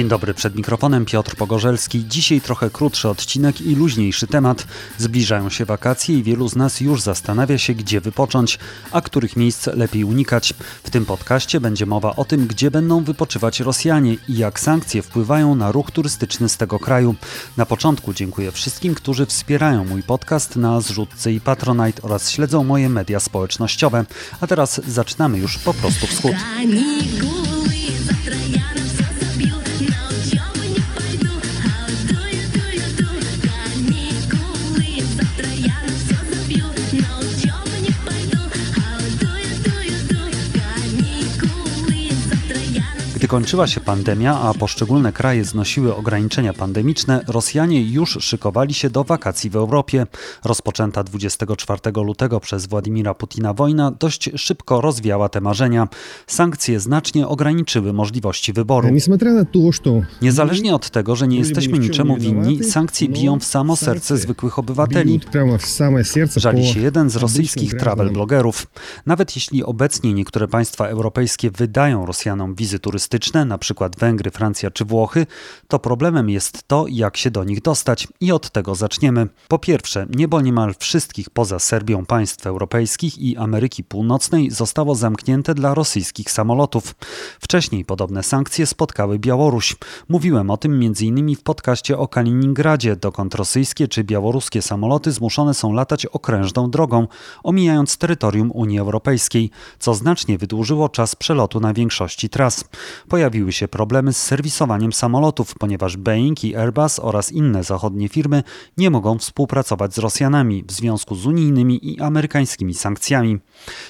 Dzień dobry, przed mikrofonem Piotr Pogorzelski. Dzisiaj trochę krótszy odcinek i luźniejszy temat. Zbliżają się wakacje i wielu z nas już zastanawia się, gdzie wypocząć, a których miejsc lepiej unikać. W tym podcaście będzie mowa o tym, gdzie będą wypoczywać Rosjanie i jak sankcje wpływają na ruch turystyczny z tego kraju. Na początku dziękuję wszystkim, którzy wspierają mój podcast na zrzutce i Patronite oraz śledzą moje media społecznościowe. A teraz zaczynamy już po prostu wschód. Gdy kończyła się pandemia, a poszczególne kraje znosiły ograniczenia pandemiczne, Rosjanie już szykowali się do wakacji w Europie. Rozpoczęta 24 lutego przez Władimira Putina wojna dość szybko rozwiała te marzenia. Sankcje znacznie ograniczyły możliwości wyboru. Niezależnie od tego, że nie jesteśmy niczemu winni, sankcje biją w samo serce zwykłych obywateli. Żali się jeden z rosyjskich travel blogerów. Nawet jeśli obecnie niektóre państwa europejskie wydają Rosjanom wizy turystyczne, turystyczne, np. Węgry, Francja czy Włochy, to problemem jest to, jak się do nich dostać i od tego zaczniemy. Po pierwsze, niebo niemal wszystkich poza Serbią państw europejskich i Ameryki Północnej zostało zamknięte dla rosyjskich samolotów. Wcześniej podobne sankcje spotkały Białoruś. Mówiłem o tym m.in. w podcaście o Kaliningradzie, dokąd rosyjskie czy białoruskie samoloty zmuszone są latać okrężną drogą, omijając terytorium Unii Europejskiej, co znacznie wydłużyło czas przelotu na większości tras pojawiły się problemy z serwisowaniem samolotów, ponieważ Boeing i Airbus oraz inne zachodnie firmy nie mogą współpracować z Rosjanami w związku z unijnymi i amerykańskimi sankcjami.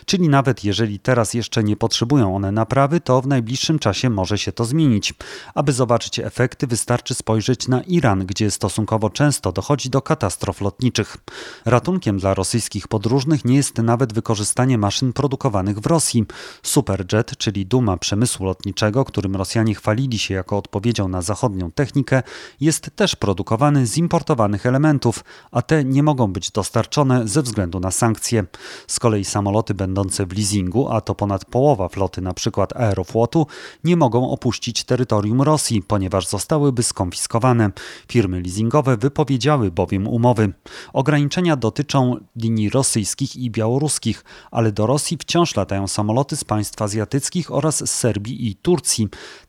Czyli nawet jeżeli teraz jeszcze nie potrzebują one naprawy, to w najbliższym czasie może się to zmienić. Aby zobaczyć efekty, wystarczy spojrzeć na Iran, gdzie stosunkowo często dochodzi do katastrof lotniczych. Ratunkiem dla rosyjskich podróżnych nie jest nawet wykorzystanie maszyn produkowanych w Rosji. Superjet, czyli duma przemysłu lotniczego, którym Rosjanie chwalili się jako odpowiedzią na zachodnią technikę, jest też produkowany z importowanych elementów, a te nie mogą być dostarczone ze względu na sankcje. Z kolei samoloty będące w leasingu, a to ponad połowa floty np. Aeroflotu, nie mogą opuścić terytorium Rosji, ponieważ zostałyby skonfiskowane. Firmy leasingowe wypowiedziały bowiem umowy. Ograniczenia dotyczą linii rosyjskich i białoruskich, ale do Rosji wciąż latają samoloty z państw azjatyckich oraz z Serbii i Turcji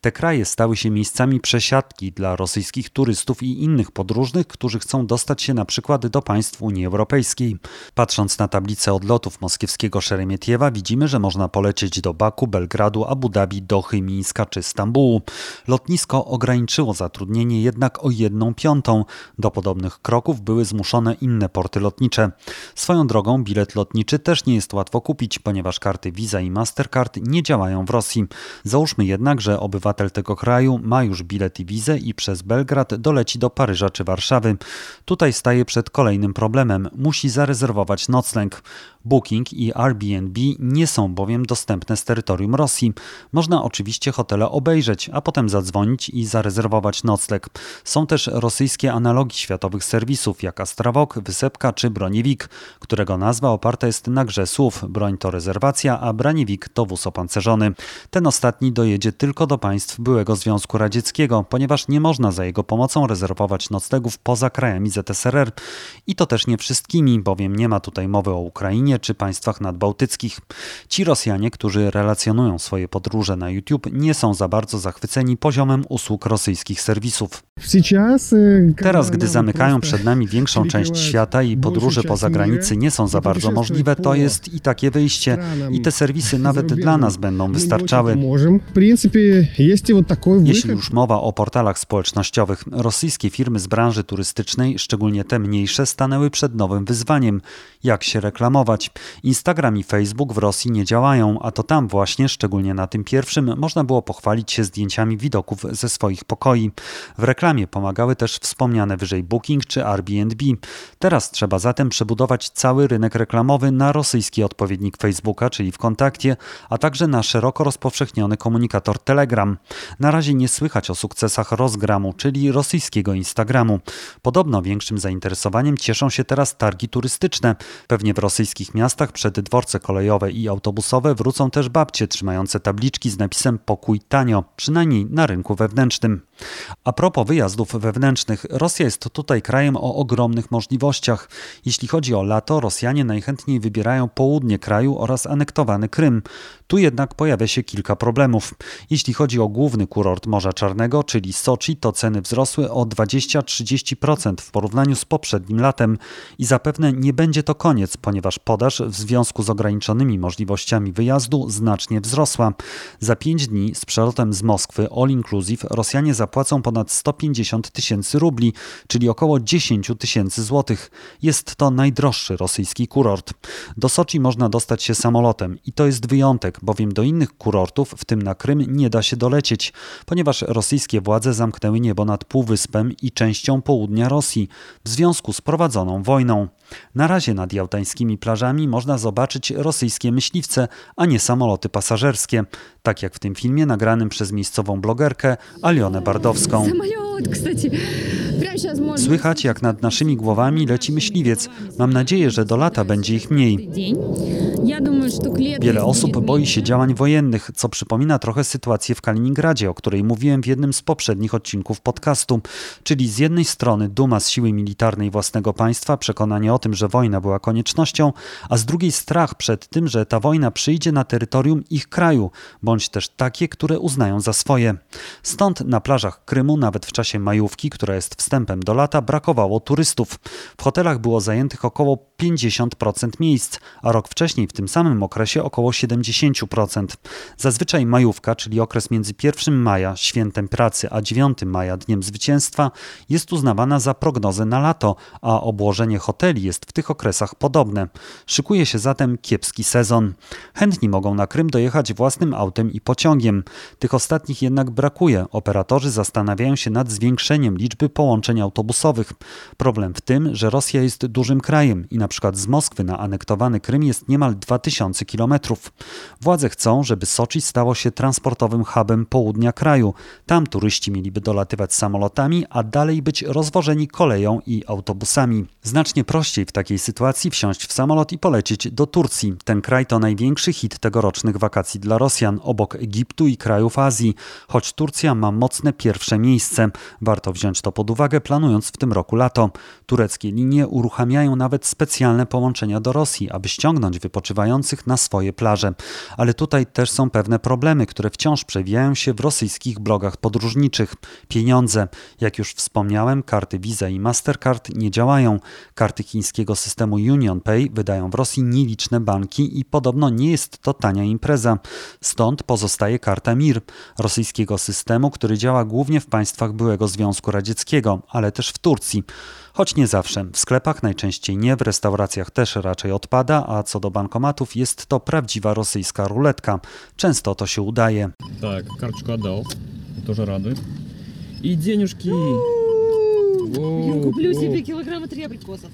Te kraje stały się miejscami przesiadki dla rosyjskich turystów i innych podróżnych, którzy chcą dostać się na przykład do państw Unii Europejskiej. Patrząc na tablicę odlotów moskiewskiego Szeremietiewa, widzimy, że można polecieć do Baku, Belgradu, Abu Dhabi, Dochy, Mińska czy Stambułu. Lotnisko ograniczyło zatrudnienie jednak o jedną piątą. Do podobnych kroków były zmuszone inne porty lotnicze. Swoją drogą bilet lotniczy też nie jest łatwo kupić, ponieważ karty Visa i Mastercard nie działają w Rosji. Załóżmy jednak, jednak, że obywatel tego kraju ma już bilet i wizę i przez Belgrad doleci do Paryża czy Warszawy. Tutaj staje przed kolejnym problemem. Musi zarezerwować nocleg. Booking i Airbnb nie są bowiem dostępne z terytorium Rosji. Można oczywiście hotele obejrzeć, a potem zadzwonić i zarezerwować nocleg. Są też rosyjskie analogi światowych serwisów, jak Astrawok, Wysepka czy Broniewik, którego nazwa oparta jest na grze słów. Broń to rezerwacja, a Braniewik to wóz opancerzony. Ten ostatni dojedzie tylko do państw byłego Związku Radzieckiego, ponieważ nie można za jego pomocą rezerwować noclegów poza krajami ZSRR. I to też nie wszystkimi, bowiem nie ma tutaj mowy o Ukrainie czy państwach nadbałtyckich. Ci Rosjanie, którzy relacjonują swoje podróże na YouTube, nie są za bardzo zachwyceni poziomem usług rosyjskich serwisów. Teraz, gdy zamykają przed nami większą część świata i podróże poza granicy nie są za bardzo możliwe, to jest i takie wyjście. I te serwisy nawet dla nas będą wystarczały. Jeśli już mowa o portalach społecznościowych, rosyjskie firmy z branży turystycznej, szczególnie te mniejsze, stanęły przed nowym wyzwaniem. Jak się reklamować? Instagram i Facebook w Rosji nie działają, a to tam właśnie, szczególnie na tym pierwszym, można było pochwalić się zdjęciami widoków ze swoich pokoi. W reklamie pomagały też wspomniane wyżej Booking czy Airbnb. Teraz trzeba zatem przebudować cały rynek reklamowy na rosyjski odpowiednik Facebooka, czyli w kontakcie, a także na szeroko rozpowszechniony komunikator Telegram. Na razie nie słychać o sukcesach Rozgramu, czyli rosyjskiego Instagramu. Podobno większym zainteresowaniem cieszą się teraz targi turystyczne. Pewnie w rosyjskich miastach przed dworce kolejowe i autobusowe wrócą też babcie trzymające tabliczki z napisem pokój tanio, przynajmniej na rynku wewnętrznym. A propos wyjazdów wewnętrznych, Rosja jest tutaj krajem o ogromnych możliwościach. Jeśli chodzi o lato, Rosjanie najchętniej wybierają południe kraju oraz anektowany Krym. Tu jednak pojawia się kilka problemów. Jeśli chodzi o główny kurort Morza Czarnego, czyli Soczi, to ceny wzrosły o 20-30% w porównaniu z poprzednim latem i zapewne nie będzie to koniec, ponieważ podaż w związku z ograniczonymi możliwościami wyjazdu znacznie wzrosła. Za 5 dni z przelotem z Moskwy All Inclusive Rosjanie zapłacą ponad 150 tysięcy rubli, czyli około 10 tysięcy złotych. Jest to najdroższy rosyjski kurort. Do Soczi można dostać się samolotem i to jest wyjątek, bowiem do innych kurortów, w tym na Krym, nie da się dolecieć, ponieważ rosyjskie władze zamknęły niebo nad Półwyspem i częścią południa Rosji w związku z prowadzoną wojną. Na razie nad jałtańskimi plażami można zobaczyć rosyjskie myśliwce, a nie samoloty pasażerskie, tak jak w tym filmie nagranym przez miejscową blogerkę Alionę Бордовском. Самолет, кстати. Słychać, jak nad naszymi głowami leci myśliwiec. Mam nadzieję, że do lata będzie ich mniej. Wiele osób boi się działań wojennych, co przypomina trochę sytuację w Kaliningradzie, o której mówiłem w jednym z poprzednich odcinków podcastu. Czyli z jednej strony duma z siły militarnej własnego państwa, przekonanie o tym, że wojna była koniecznością, a z drugiej strach przed tym, że ta wojna przyjdzie na terytorium ich kraju, bądź też takie, które uznają za swoje. Stąd na plażach Krymu, nawet w czasie majówki, która jest wstępem do lata, brakowało turystów. W hotelach było zajętych około 50% miejsc, a rok wcześniej w tym samym okresie około 70%. Zazwyczaj majówka, czyli okres między 1 maja, świętem pracy, a 9 maja, dniem zwycięstwa, jest uznawana za prognozę na lato, a obłożenie hoteli jest w tych okresach podobne. Szykuje się zatem kiepski sezon. Chętni mogą na Krym dojechać własnym autem i pociągiem. Tych ostatnich jednak brakuje. Operatorzy zastanawiają się nad zwiększeniem liczby połączeń autobusowych. Problem w tym, że Rosja jest dużym krajem i na przykład z Moskwy na anektowany Krym jest niemal 2000 kilometrów. Władze chcą, żeby Soczi stało się transportowym hubem południa kraju. Tam turyści mieliby dolatywać samolotami, a dalej być rozwożeni koleją i autobusami. Znacznie prościej w takiej sytuacji wsiąść w samolot i polecieć do Turcji. Ten kraj to największy hit tegorocznych wakacji dla Rosjan, obok Egiptu i krajów Azji, choć Turcja ma mocne pierwsze miejsce. Warto wziąć to pod uwagę, planując w tym roku lato. Tureckie linie uruchamiają nawet specjalne połączenia do Rosji, aby ściągnąć wypoczywających na swoje plaże. Ale tutaj też są pewne problemy, które wciąż przewijają się w rosyjskich blogach podróżniczych. Pieniądze. Jak już wspomniałem, karty Visa i Mastercard nie działają. Karty chińskiego systemu UnionPay wydają w Rosji nieliczne banki i podobno nie jest to tania impreza. Stąd pozostaje karta MIR, rosyjskiego systemu, który działa głównie w państwach byłego Związku Radzieckiego, ale też w Turcji. Choć nie zawsze. W sklepach najczęściej nie, w restauracjach też raczej odpada, a co do bankomatów jest to prawdziwa rosyjska ruletka. Często to się udaje. Tak, karteczkę oddał. Тоже rady. I денежки. Я куплю себе килограмма три абрикосов.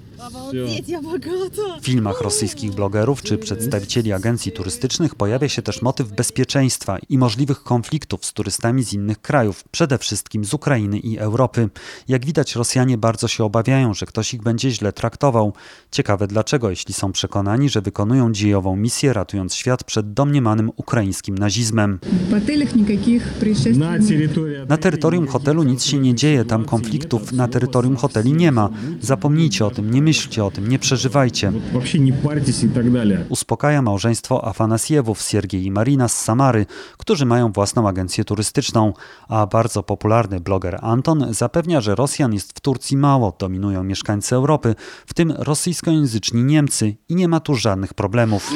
W filmach rosyjskich blogerów czy przedstawicieli agencji turystycznych pojawia się też motyw bezpieczeństwa i możliwych konfliktów z turystami z innych krajów, przede wszystkim z Ukrainy i Europy. Jak widać, Rosjanie bardzo się obawiają, że ktoś ich będzie źle traktował. Ciekawe dlaczego, jeśli są przekonani, że wykonują dziejową misję, ratując świat przed domniemanym ukraińskim nazizmem. Na terytorium hotelu nic się nie dzieje, tam konfliktów na terytorium hoteli nie ma. Zapomnijcie o tym, nie myślcie o tym, nie przeżywajcie. Uspokaja małżeństwo Afanasiewów, Siergiej i Marina z Samary, którzy mają własną agencję turystyczną, a bardzo popularny bloger Anton zapewnia, że Rosjan jest w Turcji mało, dominują mieszkańcy Europy, w tym rosyjskojęzyczni Niemcy i nie ma tu żadnych problemów.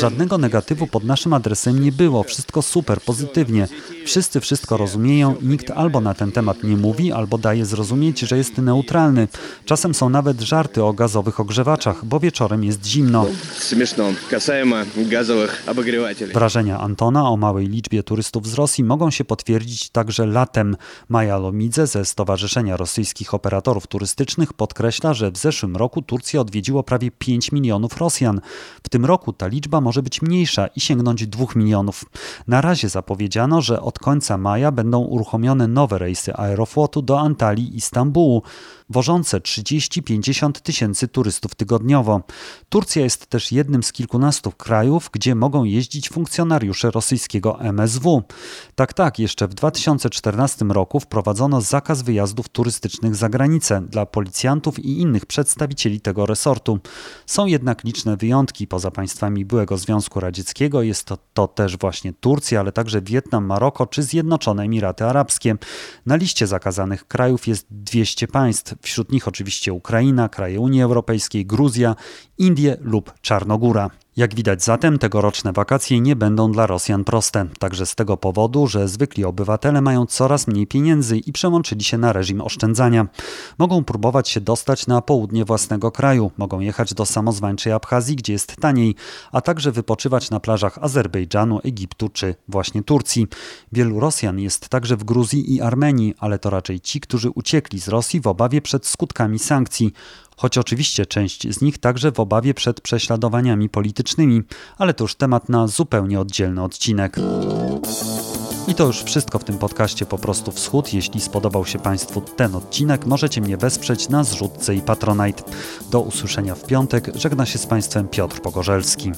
Żadnego negatywu pod naszym adresem nie było, wszystko super, pozytywnie. Wszyscy wszystko rozumieją, nikt albo na ten temat nie mówi, albo daje zrozumieć, że jest neutralny. Czasem są nawet żarty o gazowych ogrzewaczach, bo wieczorem jest zimno. Смешно. Касаемо газовых обогревателей. Wrażenia Antona o małej liczbie turystów z Rosji mogą się potwierdzić także latem. Maja Lomidze ze Stowarzyszenia Rosyjskich Operatorów Turystycznych podkreśla, że w zeszłym roku Turcję odwiedziło prawie 5 milionów Rosjan. W tym roku ta liczba może być mniejsza i sięgnąć 2 milionów. Na razie zapowiedziano, że od końca maja będą uruchomione nowe rejsy Aeroflot Aeroflotu do Antalii i Stambułu, wożące 30-50 tysięcy turystów tygodniowo. Turcja jest też jednym z kilkunastu krajów, gdzie mogą jeździć funkcjonariusze rosyjskiego MSW. Tak, tak, jeszcze w 2014 roku wprowadzono zakaz wyjazdów turystycznych za granicę dla policjantów i innych przedstawicieli tego resortu. Są jednak liczne wyjątki poza państwami byłego Związku Radzieckiego. Jest to, to też właśnie Turcja, ale także Wietnam, Maroko czy Zjednoczone Emiraty Arabskie. Na liście zakazanych krajów jest 200 państw, wśród nich oczywiście Ukraina, kraje Unii Europejskiej, Gruzja, Indie lub Czarnogóra. Jak widać zatem, tegoroczne wakacje nie będą dla Rosjan proste. Także z tego powodu, że zwykli obywatele mają coraz mniej pieniędzy i przełączyli się na reżim oszczędzania. Mogą próbować się dostać na południe własnego kraju, mogą jechać do samozwańczej Abchazji, gdzie jest taniej, a także wypoczywać na plażach Azerbejdżanu, Egiptu czy właśnie Turcji. Wielu Rosjan jest także w Gruzji i Armenii, ale to raczej ci, którzy uciekli z Rosji w obawie przed skutkami sankcji choć oczywiście część z nich także w obawie przed prześladowaniami politycznymi, ale to już temat na zupełnie oddzielny odcinek. I to już wszystko w tym podcaście Po prostu Wschód. Jeśli spodobał się Państwu ten odcinek, możecie mnie wesprzeć na zrzutce i Patronite. Do usłyszenia w piątek. Żegna się z Państwem Piotr Pogorzelski.